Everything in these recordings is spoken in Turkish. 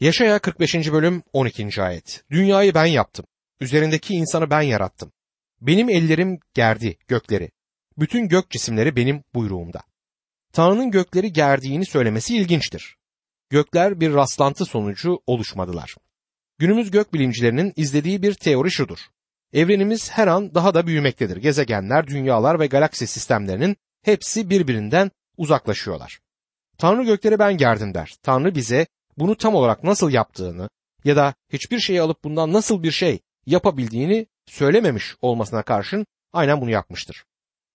Yaşaya 45. bölüm 12. ayet. Dünyayı ben yaptım. Üzerindeki insanı ben yarattım. Benim ellerim gerdi gökleri. Bütün gök cisimleri benim buyruğumda. Tanrı'nın gökleri gerdiğini söylemesi ilginçtir. Gökler bir rastlantı sonucu oluşmadılar. Günümüz gök bilimcilerinin izlediği bir teori şudur. Evrenimiz her an daha da büyümektedir. Gezegenler, dünyalar ve galaksi sistemlerinin hepsi birbirinden uzaklaşıyorlar. Tanrı gökleri ben gerdim der. Tanrı bize bunu tam olarak nasıl yaptığını ya da hiçbir şeyi alıp bundan nasıl bir şey yapabildiğini söylememiş olmasına karşın aynen bunu yapmıştır.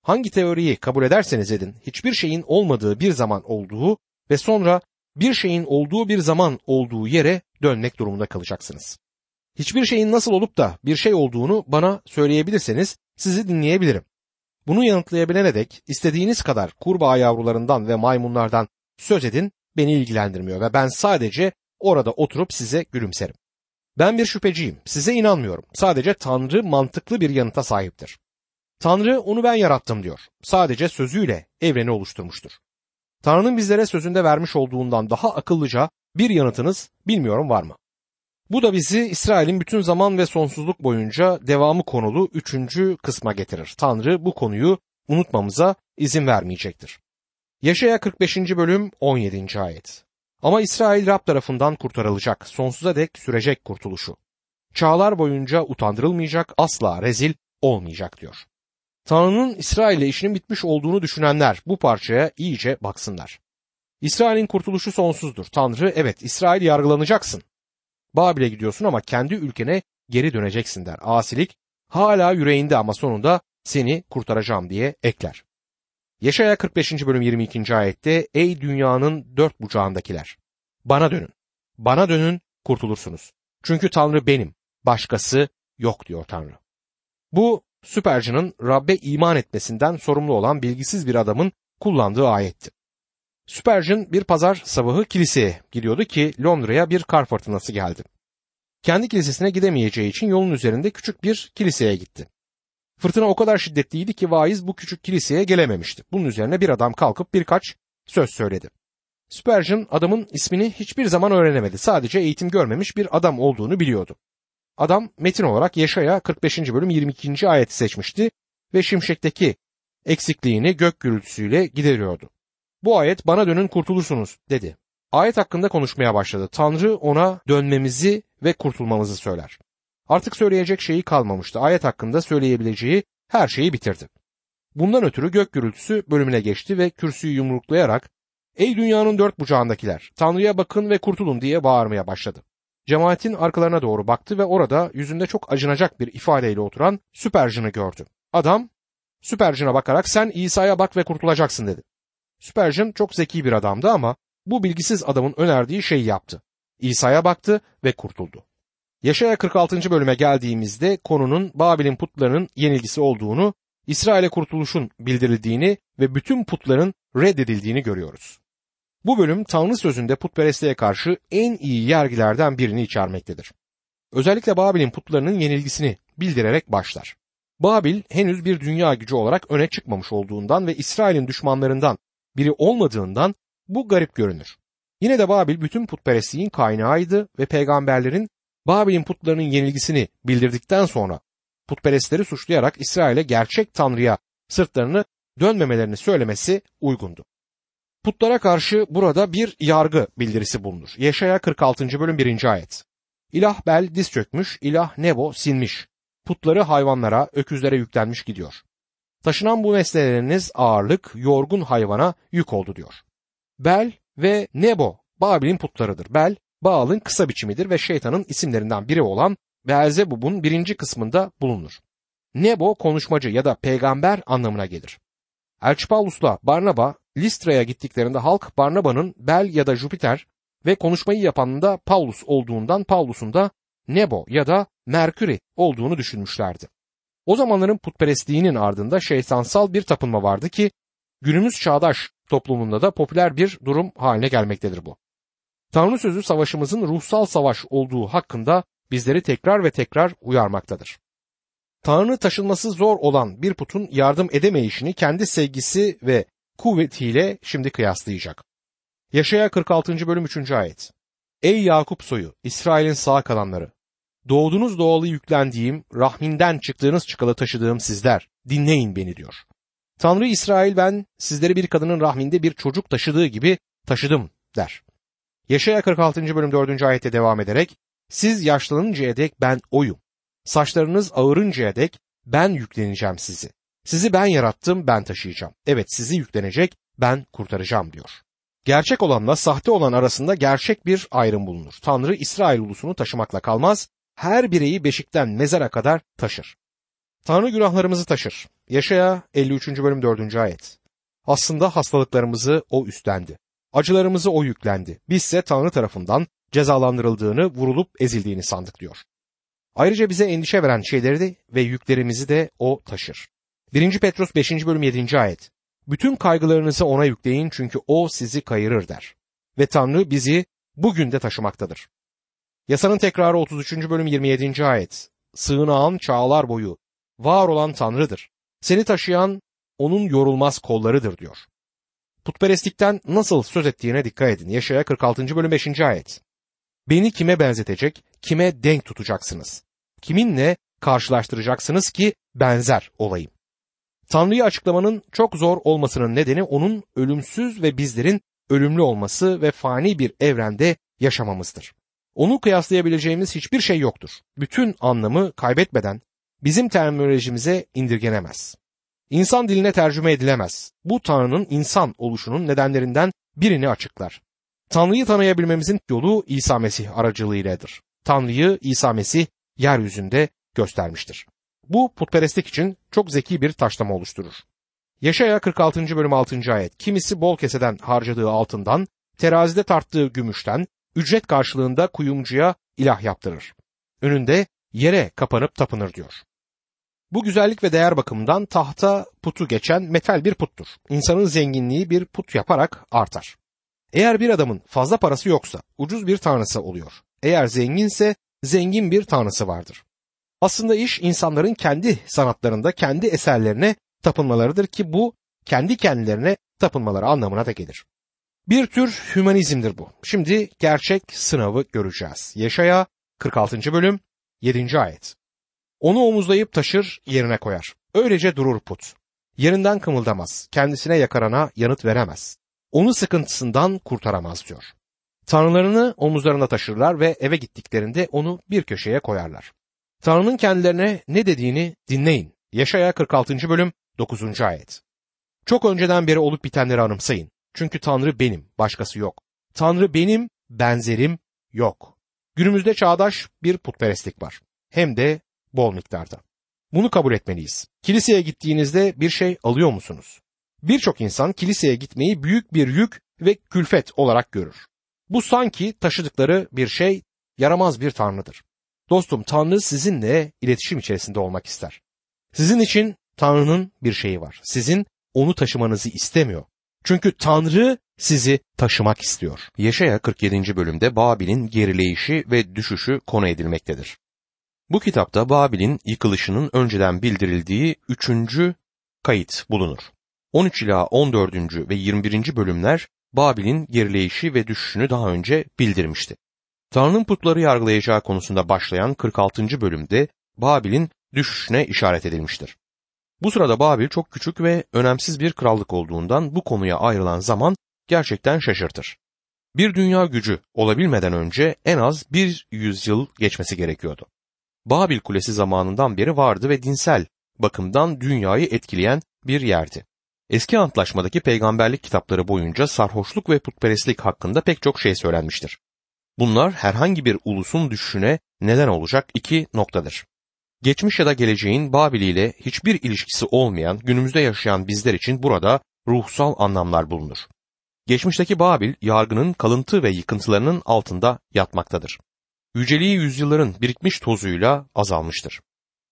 Hangi teoriyi kabul ederseniz edin hiçbir şeyin olmadığı bir zaman olduğu ve sonra bir şeyin olduğu bir zaman olduğu yere dönmek durumunda kalacaksınız. Hiçbir şeyin nasıl olup da bir şey olduğunu bana söyleyebilirseniz sizi dinleyebilirim. Bunu yanıtlayabilene dek istediğiniz kadar kurbağa yavrularından ve maymunlardan söz edin beni ilgilendirmiyor ve ben sadece orada oturup size gülümserim. Ben bir şüpheciyim, size inanmıyorum. Sadece Tanrı mantıklı bir yanıta sahiptir. Tanrı onu ben yarattım diyor. Sadece sözüyle evreni oluşturmuştur. Tanrı'nın bizlere sözünde vermiş olduğundan daha akıllıca bir yanıtınız bilmiyorum var mı? Bu da bizi İsrail'in bütün zaman ve sonsuzluk boyunca devamı konulu üçüncü kısma getirir. Tanrı bu konuyu unutmamıza izin vermeyecektir. Yaşaya 45. bölüm 17. ayet. Ama İsrail Rab tarafından kurtarılacak, sonsuza dek sürecek kurtuluşu. Çağlar boyunca utandırılmayacak, asla rezil olmayacak diyor. Tanrı'nın İsrail'le işinin bitmiş olduğunu düşünenler bu parçaya iyice baksınlar. İsrail'in kurtuluşu sonsuzdur. Tanrı evet İsrail yargılanacaksın. Babil'e gidiyorsun ama kendi ülkene geri döneceksin der. Asilik hala yüreğinde ama sonunda seni kurtaracağım diye ekler. Yaşaya 45. bölüm 22. ayette Ey dünyanın dört bucağındakiler! Bana dönün. Bana dönün kurtulursunuz. Çünkü Tanrı benim. Başkası yok diyor Tanrı. Bu Süperci'nin Rabbe iman etmesinden sorumlu olan bilgisiz bir adamın kullandığı ayetti. Spurgeon bir pazar sabahı kiliseye gidiyordu ki Londra'ya bir kar fırtınası geldi. Kendi kilisesine gidemeyeceği için yolun üzerinde küçük bir kiliseye gitti. Fırtına o kadar şiddetliydi ki vaiz bu küçük kiliseye gelememişti. Bunun üzerine bir adam kalkıp birkaç söz söyledi. Spurgeon adamın ismini hiçbir zaman öğrenemedi. Sadece eğitim görmemiş bir adam olduğunu biliyordu. Adam metin olarak Yaşaya 45. bölüm 22. ayeti seçmişti ve şimşekteki eksikliğini gök gürültüsüyle gideriyordu. Bu ayet bana dönün kurtulursunuz dedi. Ayet hakkında konuşmaya başladı. Tanrı ona dönmemizi ve kurtulmamızı söyler. Artık söyleyecek şeyi kalmamıştı. Ayet hakkında söyleyebileceği her şeyi bitirdi. Bundan ötürü gök gürültüsü bölümüne geçti ve kürsüyü yumruklayarak Ey dünyanın dört bucağındakiler Tanrı'ya bakın ve kurtulun diye bağırmaya başladı. Cemaatin arkalarına doğru baktı ve orada yüzünde çok acınacak bir ifadeyle oturan Süperjin'i gördü. Adam Süperjin'e bakarak sen İsa'ya bak ve kurtulacaksın dedi. Süperjin çok zeki bir adamdı ama bu bilgisiz adamın önerdiği şeyi yaptı. İsa'ya baktı ve kurtuldu. Yaşaya 46. bölüme geldiğimizde konunun Babil'in putlarının yenilgisi olduğunu, İsrail'e kurtuluşun bildirildiğini ve bütün putların reddedildiğini görüyoruz. Bu bölüm Tanrı sözünde putperestliğe karşı en iyi yergilerden birini içermektedir. Özellikle Babil'in putlarının yenilgisini bildirerek başlar. Babil henüz bir dünya gücü olarak öne çıkmamış olduğundan ve İsrail'in düşmanlarından biri olmadığından bu garip görünür. Yine de Babil bütün putperestliğin kaynağıydı ve peygamberlerin Babil'in putlarının yenilgisini bildirdikten sonra putperestleri suçlayarak İsrail'e gerçek Tanrı'ya sırtlarını dönmemelerini söylemesi uygundu. Putlara karşı burada bir yargı bildirisi bulunur. Yaşaya 46. bölüm 1. ayet. İlah Bel diz çökmüş, ilah Nebo sinmiş. Putları hayvanlara, öküzlere yüklenmiş gidiyor. Taşınan bu nesneleriniz ağırlık, yorgun hayvana yük oldu diyor. Bel ve Nebo Babil'in putlarıdır. Bel, Baal'ın kısa biçimidir ve şeytanın isimlerinden biri olan Beelzebub'un birinci kısmında bulunur. Nebo konuşmacı ya da peygamber anlamına gelir. Elçi Paulus'la Barnaba Listra'ya gittiklerinde halk Barnaba'nın Bel ya da Jüpiter ve konuşmayı yapanın da Paulus olduğundan Paulus'un da Nebo ya da Merkür'i olduğunu düşünmüşlerdi. O zamanların putperestliğinin ardında şeytansal bir tapınma vardı ki günümüz çağdaş toplumunda da popüler bir durum haline gelmektedir bu. Tanrı sözü savaşımızın ruhsal savaş olduğu hakkında bizleri tekrar ve tekrar uyarmaktadır. Tanrı taşınması zor olan bir putun yardım edemeyişini kendi sevgisi ve kuvvetiyle şimdi kıyaslayacak. Yaşaya 46. bölüm 3. ayet. Ey Yakup soyu, İsrail'in sağ kalanları, doğdunuz doğalı yüklendiğim, rahminden çıktığınız çıkalı taşıdığım sizler, dinleyin beni diyor. Tanrı İsrail ben sizleri bir kadının rahminde bir çocuk taşıdığı gibi taşıdım der. Yaşaya 46. bölüm 4. ayette devam ederek siz yaşlanıncaya dek ben oyum. Saçlarınız ağırıncaya dek ben yükleneceğim sizi. Sizi ben yarattım, ben taşıyacağım. Evet sizi yüklenecek, ben kurtaracağım diyor. Gerçek olanla sahte olan arasında gerçek bir ayrım bulunur. Tanrı İsrail ulusunu taşımakla kalmaz, her bireyi beşikten mezara kadar taşır. Tanrı günahlarımızı taşır. Yaşaya 53. bölüm 4. ayet. Aslında hastalıklarımızı o üstlendi. Acılarımızı o yüklendi. Bizse Tanrı tarafından cezalandırıldığını, vurulup ezildiğini sandık diyor. Ayrıca bize endişe veren şeyleri de ve yüklerimizi de o taşır. 1. Petrus 5. bölüm 7. ayet. Bütün kaygılarınızı ona yükleyin çünkü o sizi kayırır der. Ve Tanrı bizi bugün de taşımaktadır. Yasanın tekrarı 33. bölüm 27. ayet. Sığınağın çağlar boyu var olan Tanrı'dır. Seni taşıyan onun yorulmaz kollarıdır diyor. Putperestlikten nasıl söz ettiğine dikkat edin. Yaşaya 46. bölüm 5. ayet. Beni kime benzetecek, kime denk tutacaksınız? Kiminle karşılaştıracaksınız ki benzer olayım? Tanrı'yı açıklamanın çok zor olmasının nedeni onun ölümsüz ve bizlerin ölümlü olması ve fani bir evrende yaşamamızdır. Onu kıyaslayabileceğimiz hiçbir şey yoktur. Bütün anlamı kaybetmeden bizim terminolojimize indirgenemez. İnsan diline tercüme edilemez. Bu Tanrı'nın insan oluşunun nedenlerinden birini açıklar. Tanrı'yı tanıyabilmemizin yolu İsa Mesih aracılığıyladır. Tanrı'yı İsa Mesih yeryüzünde göstermiştir. Bu putperestlik için çok zeki bir taşlama oluşturur. Yaşaya 46. bölüm 6. ayet. Kimisi bol keseden harcadığı altından, terazide tarttığı gümüşten, ücret karşılığında kuyumcuya ilah yaptırır. Önünde yere kapanıp tapınır diyor. Bu güzellik ve değer bakımından tahta putu geçen metal bir puttur. İnsanın zenginliği bir put yaparak artar. Eğer bir adamın fazla parası yoksa ucuz bir tanrısı oluyor. Eğer zenginse zengin bir tanrısı vardır. Aslında iş insanların kendi sanatlarında kendi eserlerine tapınmalarıdır ki bu kendi kendilerine tapınmaları anlamına da gelir. Bir tür hümanizmdir bu. Şimdi gerçek sınavı göreceğiz. Yaşaya 46. bölüm 7. ayet. Onu omuzlayıp taşır yerine koyar. Öylece durur put. Yerinden kımıldamaz. Kendisine yakarana yanıt veremez. Onu sıkıntısından kurtaramaz diyor. Tanrılarını omuzlarına taşırlar ve eve gittiklerinde onu bir köşeye koyarlar. Tanrı'nın kendilerine ne dediğini dinleyin. Yaşaya 46. bölüm 9. ayet. Çok önceden beri olup bitenleri anımsayın. Çünkü Tanrı benim, başkası yok. Tanrı benim, benzerim yok. Günümüzde çağdaş bir putperestlik var. Hem de bol miktarda. Bunu kabul etmeliyiz. Kiliseye gittiğinizde bir şey alıyor musunuz? Birçok insan kiliseye gitmeyi büyük bir yük ve külfet olarak görür. Bu sanki taşıdıkları bir şey yaramaz bir tanrıdır. Dostum Tanrı sizinle iletişim içerisinde olmak ister. Sizin için Tanrı'nın bir şeyi var. Sizin onu taşımanızı istemiyor. Çünkü Tanrı sizi taşımak istiyor. Yaşaya 47. bölümde Babil'in gerileyişi ve düşüşü konu edilmektedir. Bu kitapta Babil'in yıkılışının önceden bildirildiği üçüncü kayıt bulunur. 13 ila 14. ve 21. bölümler Babil'in gerileyişi ve düşüşünü daha önce bildirmişti. Tanrı'nın putları yargılayacağı konusunda başlayan 46. bölümde Babil'in düşüşüne işaret edilmiştir. Bu sırada Babil çok küçük ve önemsiz bir krallık olduğundan bu konuya ayrılan zaman gerçekten şaşırtır. Bir dünya gücü olabilmeden önce en az bir yüzyıl geçmesi gerekiyordu. Babil Kulesi zamanından beri vardı ve dinsel bakımdan dünyayı etkileyen bir yerdi. Eski antlaşmadaki peygamberlik kitapları boyunca sarhoşluk ve putperestlik hakkında pek çok şey söylenmiştir. Bunlar herhangi bir ulusun düşüşüne neden olacak iki noktadır. Geçmiş ya da geleceğin Babil ile hiçbir ilişkisi olmayan günümüzde yaşayan bizler için burada ruhsal anlamlar bulunur. Geçmişteki Babil yargının kalıntı ve yıkıntılarının altında yatmaktadır. Yüceliği yüzyılların birikmiş tozuyla azalmıştır.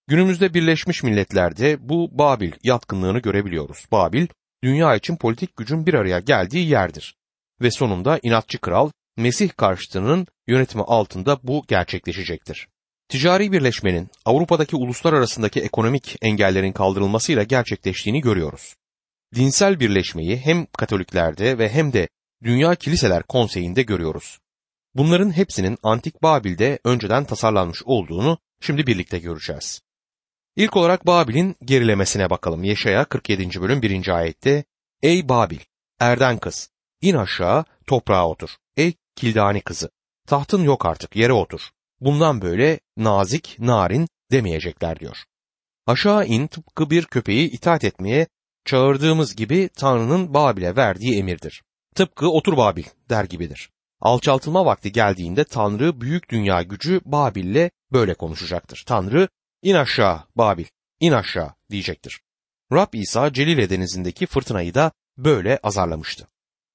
Günümüzde Birleşmiş Milletler'de bu Babil yatkınlığını görebiliyoruz. Babil, dünya için politik gücün bir araya geldiği yerdir. Ve sonunda inatçı kral Mesih karşıtının yönetimi altında bu gerçekleşecektir. Ticari birleşmenin Avrupa'daki uluslar arasındaki ekonomik engellerin kaldırılmasıyla gerçekleştiğini görüyoruz. Dinsel birleşmeyi hem Katoliklerde ve hem de Dünya Kiliseler Konseyi'nde görüyoruz. Bunların hepsinin Antik Babil'de önceden tasarlanmış olduğunu şimdi birlikte göreceğiz. İlk olarak Babil'in gerilemesine bakalım. Yeşaya 47. bölüm 1. ayette Ey Babil, erden kız, in aşağı toprağa otur. Ey kildani kızı, tahtın yok artık yere otur. Bundan böyle nazik, narin demeyecekler diyor. Aşağı in tıpkı bir köpeği itaat etmeye çağırdığımız gibi Tanrı'nın Babil'e verdiği emirdir. Tıpkı otur Babil der gibidir. Alçaltılma vakti geldiğinde Tanrı büyük dünya gücü Babil'le böyle konuşacaktır. Tanrı in aşağı Babil, in aşağı diyecektir. Rab İsa Celile denizindeki fırtınayı da böyle azarlamıştı.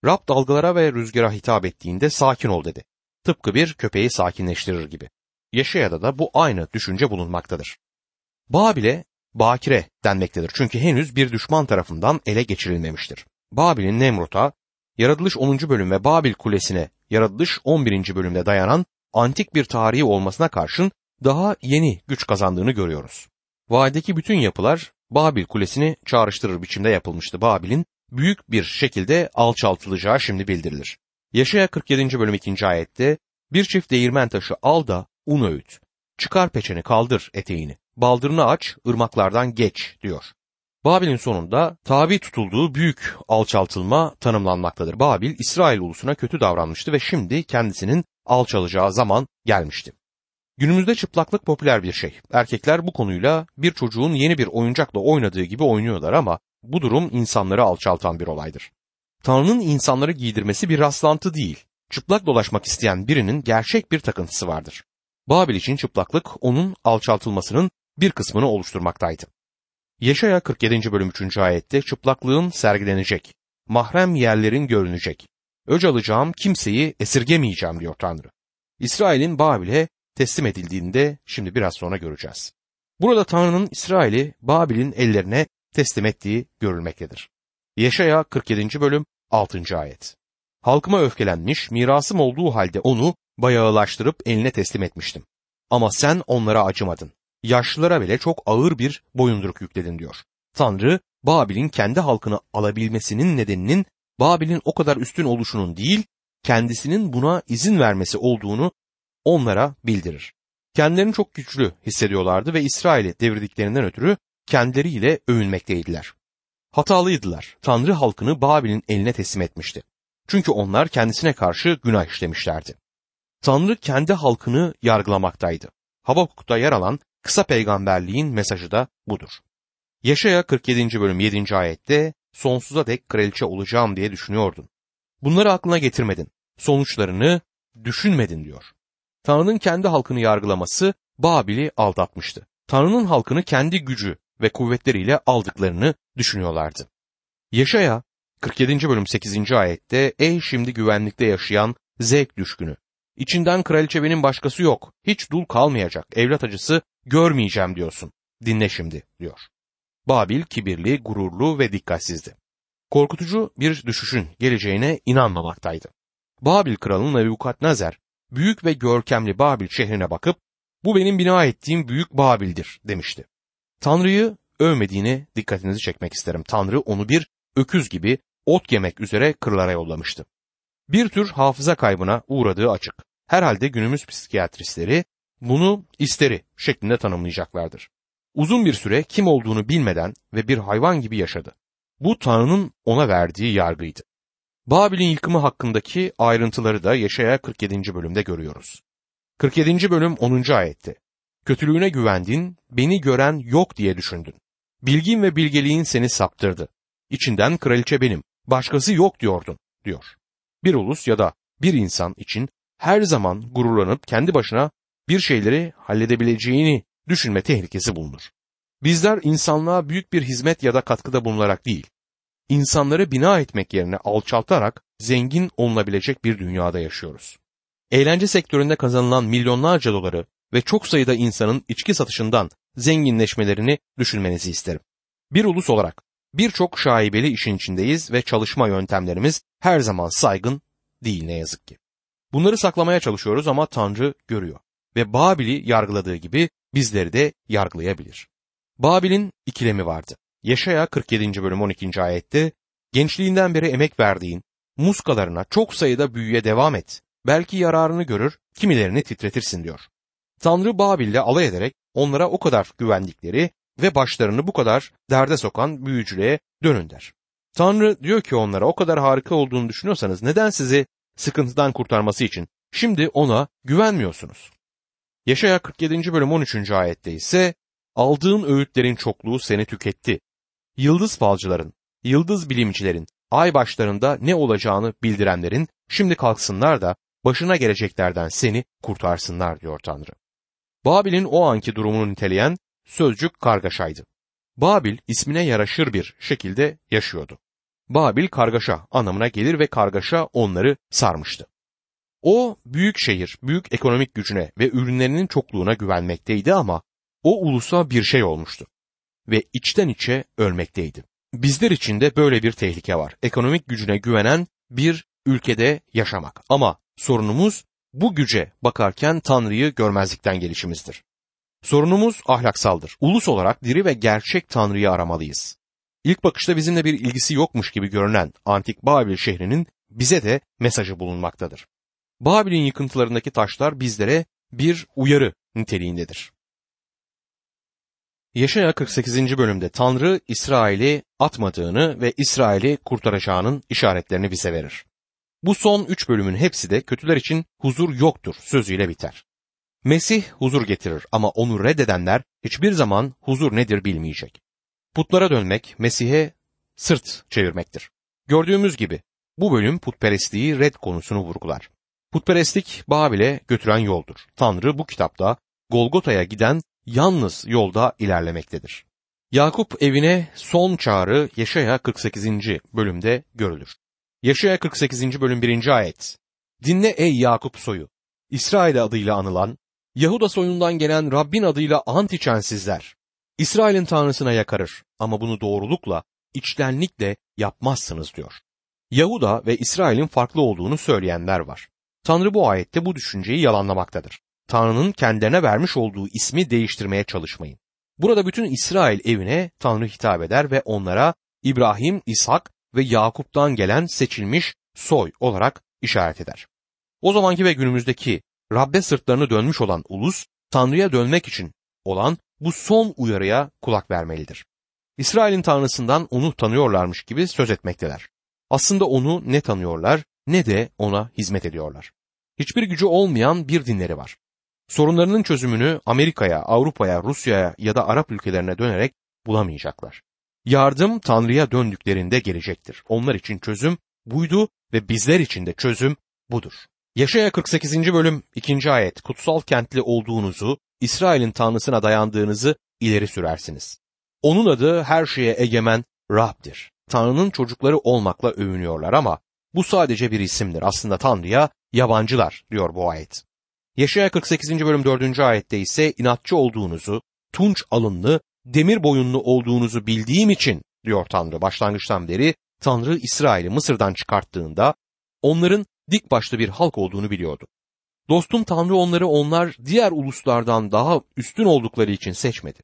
Rab dalgalara ve rüzgara hitap ettiğinde sakin ol dedi. Tıpkı bir köpeği sakinleştirir gibi. Yaşaya'da da bu aynı düşünce bulunmaktadır. Babil'e bakire denmektedir çünkü henüz bir düşman tarafından ele geçirilmemiştir. Babil'in Nemrut'a, Yaratılış 10. bölüm ve Babil Kulesi'ne Yaratılış 11. bölümde dayanan antik bir tarihi olmasına karşın daha yeni güç kazandığını görüyoruz. Vadideki bütün yapılar Babil Kulesi'ni çağrıştırır biçimde yapılmıştı. Babil'in büyük bir şekilde alçaltılacağı şimdi bildirilir. Yaşaya 47. bölüm 2. ayette bir çift değirmen taşı al da un öğüt. Çıkar peçeni kaldır eteğini. Baldırını aç, ırmaklardan geç diyor. Babil'in sonunda tabi tutulduğu büyük alçaltılma tanımlanmaktadır. Babil, İsrail ulusuna kötü davranmıştı ve şimdi kendisinin alçalacağı zaman gelmişti. Günümüzde çıplaklık popüler bir şey. Erkekler bu konuyla bir çocuğun yeni bir oyuncakla oynadığı gibi oynuyorlar ama bu durum insanları alçaltan bir olaydır. Tanrı'nın insanları giydirmesi bir rastlantı değil. Çıplak dolaşmak isteyen birinin gerçek bir takıntısı vardır. Babil için çıplaklık onun alçaltılmasının bir kısmını oluşturmaktaydı. Yaşaya 47. bölüm 3. ayette çıplaklığın sergilenecek, mahrem yerlerin görünecek. Öc alacağım kimseyi esirgemeyeceğim diyor Tanrı. İsrail'in Babil'e teslim edildiğinde şimdi biraz sonra göreceğiz. Burada Tanrı'nın İsrail'i Babil'in ellerine teslim ettiği görülmektedir. Yaşaya 47. bölüm 6. ayet. Halkıma öfkelenmiş, mirasım olduğu halde onu bayağılaştırıp eline teslim etmiştim. Ama sen onlara acımadın. Yaşlılara bile çok ağır bir boyunduruk yükledin diyor. Tanrı, Babil'in kendi halkını alabilmesinin nedeninin Babil'in o kadar üstün oluşunun değil, kendisinin buna izin vermesi olduğunu onlara bildirir. Kendilerini çok güçlü hissediyorlardı ve İsrail'i devirdiklerinden ötürü kendileriyle övünmekteydiler. Hatalıydılar. Tanrı halkını Babil'in eline teslim etmişti. Çünkü onlar kendisine karşı günah işlemişlerdi. Tanrı kendi halkını yargılamaktaydı. Habakuk'ta yer alan kısa peygamberliğin mesajı da budur. Yaşaya 47. bölüm 7. ayette sonsuza dek kraliçe olacağım diye düşünüyordun. Bunları aklına getirmedin. Sonuçlarını düşünmedin diyor. Tanrı'nın kendi halkını yargılaması Babil'i aldatmıştı. Tanrı'nın halkını kendi gücü ve kuvvetleriyle aldıklarını düşünüyorlardı. Yaşaya 47. bölüm 8. ayette ey şimdi güvenlikte yaşayan zevk düşkünü. İçinden kraliçe benim başkası yok. Hiç dul kalmayacak. Evlat acısı görmeyeceğim diyorsun. Dinle şimdi diyor. Babil kibirli, gururlu ve dikkatsizdi. Korkutucu bir düşüşün geleceğine inanmamaktaydı. Babil kralının Nebukadnezer büyük ve görkemli Babil şehrine bakıp bu benim bina ettiğim büyük Babil'dir demişti. Tanrı'yı övmediğini dikkatinizi çekmek isterim. Tanrı onu bir öküz gibi ot yemek üzere kırlara yollamıştı. Bir tür hafıza kaybına uğradığı açık. Herhalde günümüz psikiyatristleri bunu isteri şeklinde tanımlayacaklardır. Uzun bir süre kim olduğunu bilmeden ve bir hayvan gibi yaşadı. Bu Tanrı'nın ona verdiği yargıydı. Babil'in yıkımı hakkındaki ayrıntıları da Yaşaya 47. bölümde görüyoruz. 47. bölüm 10. ayette. Kötülüğüne güvendin, beni gören yok diye düşündün. Bilgin ve bilgeliğin seni saptırdı. İçinden kraliçe benim, başkası yok diyordun, diyor. Bir ulus ya da bir insan için her zaman gururlanıp kendi başına bir şeyleri halledebileceğini düşünme tehlikesi bulunur. Bizler insanlığa büyük bir hizmet ya da katkıda bulunarak değil, insanları bina etmek yerine alçaltarak zengin olunabilecek bir dünyada yaşıyoruz. Eğlence sektöründe kazanılan milyonlarca doları ve çok sayıda insanın içki satışından zenginleşmelerini düşünmenizi isterim. Bir ulus olarak birçok şaibeli işin içindeyiz ve çalışma yöntemlerimiz her zaman saygın değil ne yazık ki. Bunları saklamaya çalışıyoruz ama Tanrı görüyor ve Babil'i yargıladığı gibi bizleri de yargılayabilir. Babil'in ikilemi vardı. Yaşaya 47. bölüm 12. ayette gençliğinden beri emek verdiğin muskalarına çok sayıda büyüye devam et belki yararını görür, kimilerini titretirsin diyor. Tanrı Babil'le alay ederek onlara o kadar güvendikleri ve başlarını bu kadar derde sokan büyücülüğe dönün der. Tanrı diyor ki onlara o kadar harika olduğunu düşünüyorsanız neden sizi sıkıntıdan kurtarması için şimdi ona güvenmiyorsunuz? Yaşaya 47. bölüm 13. ayette ise aldığın öğütlerin çokluğu seni tüketti. Yıldız falcıların, yıldız bilimcilerin, ay başlarında ne olacağını bildirenlerin şimdi kalksınlar da başına geleceklerden seni kurtarsınlar diyor Tanrı. Babil'in o anki durumunu niteleyen sözcük kargaşaydı. Babil ismine yaraşır bir şekilde yaşıyordu. Babil kargaşa anlamına gelir ve kargaşa onları sarmıştı. O büyük şehir, büyük ekonomik gücüne ve ürünlerinin çokluğuna güvenmekteydi ama o ulusa bir şey olmuştu ve içten içe ölmekteydi. Bizler için de böyle bir tehlike var. Ekonomik gücüne güvenen bir ülkede yaşamak. Ama sorunumuz bu güce bakarken Tanrı'yı görmezlikten gelişimizdir. Sorunumuz ahlaksaldır. Ulus olarak diri ve gerçek Tanrı'yı aramalıyız. İlk bakışta bizimle bir ilgisi yokmuş gibi görünen antik Babil şehrinin bize de mesajı bulunmaktadır. Babil'in yıkıntılarındaki taşlar bizlere bir uyarı niteliğindedir. Yaşaya 48. bölümde Tanrı İsrail'i atmadığını ve İsrail'i kurtaracağının işaretlerini bize verir. Bu son üç bölümün hepsi de kötüler için huzur yoktur sözüyle biter. Mesih huzur getirir ama onu reddedenler hiçbir zaman huzur nedir bilmeyecek. Putlara dönmek Mesih'e sırt çevirmektir. Gördüğümüz gibi bu bölüm putperestliği red konusunu vurgular. Putperestlik Babil'e götüren yoldur. Tanrı bu kitapta Golgota'ya giden yalnız yolda ilerlemektedir. Yakup evine son çağrı Yaşaya 48. bölümde görülür. Yaşaya 48. bölüm 1. ayet. Dinle ey Yakup soyu. İsrail adıyla anılan, Yahuda soyundan gelen Rabbin adıyla ant içen sizler. İsrail'in tanrısına yakarır ama bunu doğrulukla, içtenlikle yapmazsınız diyor. Yahuda ve İsrail'in farklı olduğunu söyleyenler var. Tanrı bu ayette bu düşünceyi yalanlamaktadır. Tanrı'nın kendilerine vermiş olduğu ismi değiştirmeye çalışmayın. Burada bütün İsrail evine Tanrı hitap eder ve onlara İbrahim, İshak ve Yakup'tan gelen seçilmiş soy olarak işaret eder. O zamanki ve günümüzdeki Rabbe sırtlarını dönmüş olan ulus, Tanrı'ya dönmek için olan bu son uyarıya kulak vermelidir. İsrail'in tanrısından onu tanıyorlarmış gibi söz etmekteler. Aslında onu ne tanıyorlar ne de ona hizmet ediyorlar. Hiçbir gücü olmayan bir dinleri var. Sorunlarının çözümünü Amerika'ya, Avrupa'ya, Rusya'ya ya da Arap ülkelerine dönerek bulamayacaklar. Yardım Tanrı'ya döndüklerinde gelecektir. Onlar için çözüm buydu ve bizler için de çözüm budur. Yaşaya 48. bölüm 2. ayet kutsal kentli olduğunuzu, İsrail'in tanrısına dayandığınızı ileri sürersiniz. Onun adı her şeye egemen Rab'dir. Tanrı'nın çocukları olmakla övünüyorlar ama bu sadece bir isimdir. Aslında Tanrı'ya yabancılar diyor bu ayet. Yaşaya 48. bölüm 4. ayette ise inatçı olduğunuzu, tunç alınlı, demir boyunlu olduğunuzu bildiğim için diyor Tanrı başlangıçtan beri Tanrı İsrail'i Mısır'dan çıkarttığında onların dik başlı bir halk olduğunu biliyordu. Dostum Tanrı onları onlar diğer uluslardan daha üstün oldukları için seçmedi.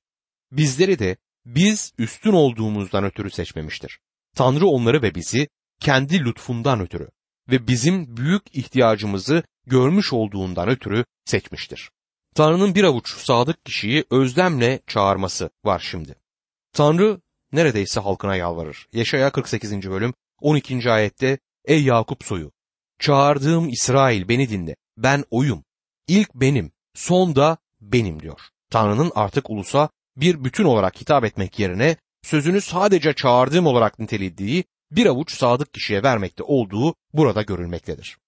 Bizleri de biz üstün olduğumuzdan ötürü seçmemiştir. Tanrı onları ve bizi kendi lütfundan ötürü ve bizim büyük ihtiyacımızı görmüş olduğundan ötürü seçmiştir. Tanrı'nın bir avuç sadık kişiyi özlemle çağırması var şimdi. Tanrı neredeyse halkına yalvarır. Yaşaya 48. bölüm 12. ayette Ey Yakup soyu çağırdığım İsrail beni dinle ben oyum İlk benim son da benim diyor. Tanrı'nın artık ulusa bir bütün olarak hitap etmek yerine sözünü sadece çağırdığım olarak nitelediği bir avuç sadık kişiye vermekte olduğu burada görülmektedir.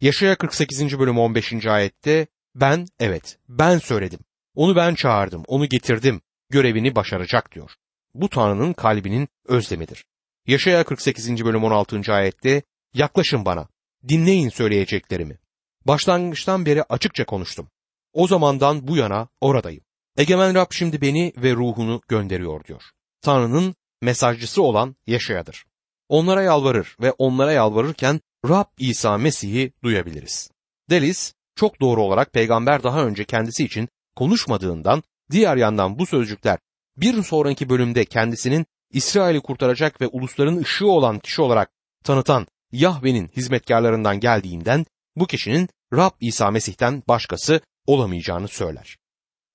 Yaşaya 48. bölüm 15. ayette ben evet ben söyledim. Onu ben çağırdım, onu getirdim. Görevini başaracak diyor. Bu Tanrı'nın kalbinin özlemidir. Yaşaya 48. bölüm 16. ayette yaklaşın bana, dinleyin söyleyeceklerimi. Başlangıçtan beri açıkça konuştum. O zamandan bu yana oradayım. Egemen Rab şimdi beni ve ruhunu gönderiyor diyor. Tanrı'nın mesajcısı olan Yaşaya'dır. Onlara yalvarır ve onlara yalvarırken Rab İsa Mesih'i duyabiliriz. Delis çok doğru olarak peygamber daha önce kendisi için konuşmadığından diğer yandan bu sözcükler bir sonraki bölümde kendisinin İsrail'i kurtaracak ve ulusların ışığı olan kişi olarak tanıtan Yahve'nin hizmetkarlarından geldiğinden bu kişinin Rab İsa Mesih'ten başkası olamayacağını söyler.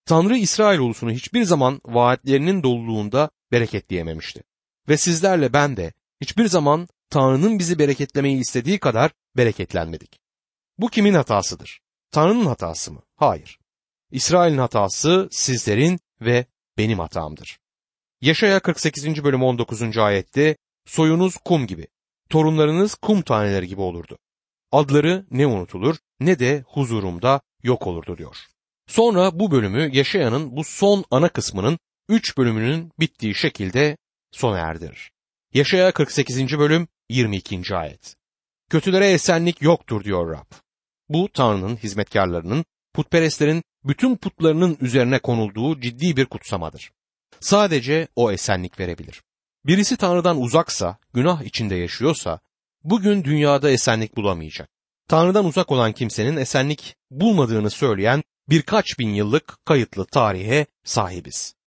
Tanrı İsrail ulusunu hiçbir zaman vaatlerinin doluluğunda bereketleyememişti. Ve sizlerle ben de hiçbir zaman Tanrı'nın bizi bereketlemeyi istediği kadar bereketlenmedik. Bu kimin hatasıdır? Tanrı'nın hatası mı? Hayır. İsrail'in hatası sizlerin ve benim hatamdır. Yaşaya 48. bölüm 19. ayette soyunuz kum gibi, torunlarınız kum taneleri gibi olurdu. Adları ne unutulur ne de huzurumda yok olurdu diyor. Sonra bu bölümü Yaşayan'ın bu son ana kısmının 3 bölümünün bittiği şekilde sona erdirir. Yaşaya 48. bölüm 22. ayet. Kötülere esenlik yoktur diyor Rab. Bu Tanrı'nın hizmetkarlarının, putperestlerin bütün putlarının üzerine konulduğu ciddi bir kutsamadır. Sadece o esenlik verebilir. Birisi Tanrı'dan uzaksa, günah içinde yaşıyorsa, bugün dünyada esenlik bulamayacak. Tanrı'dan uzak olan kimsenin esenlik bulmadığını söyleyen birkaç bin yıllık kayıtlı tarihe sahibiz.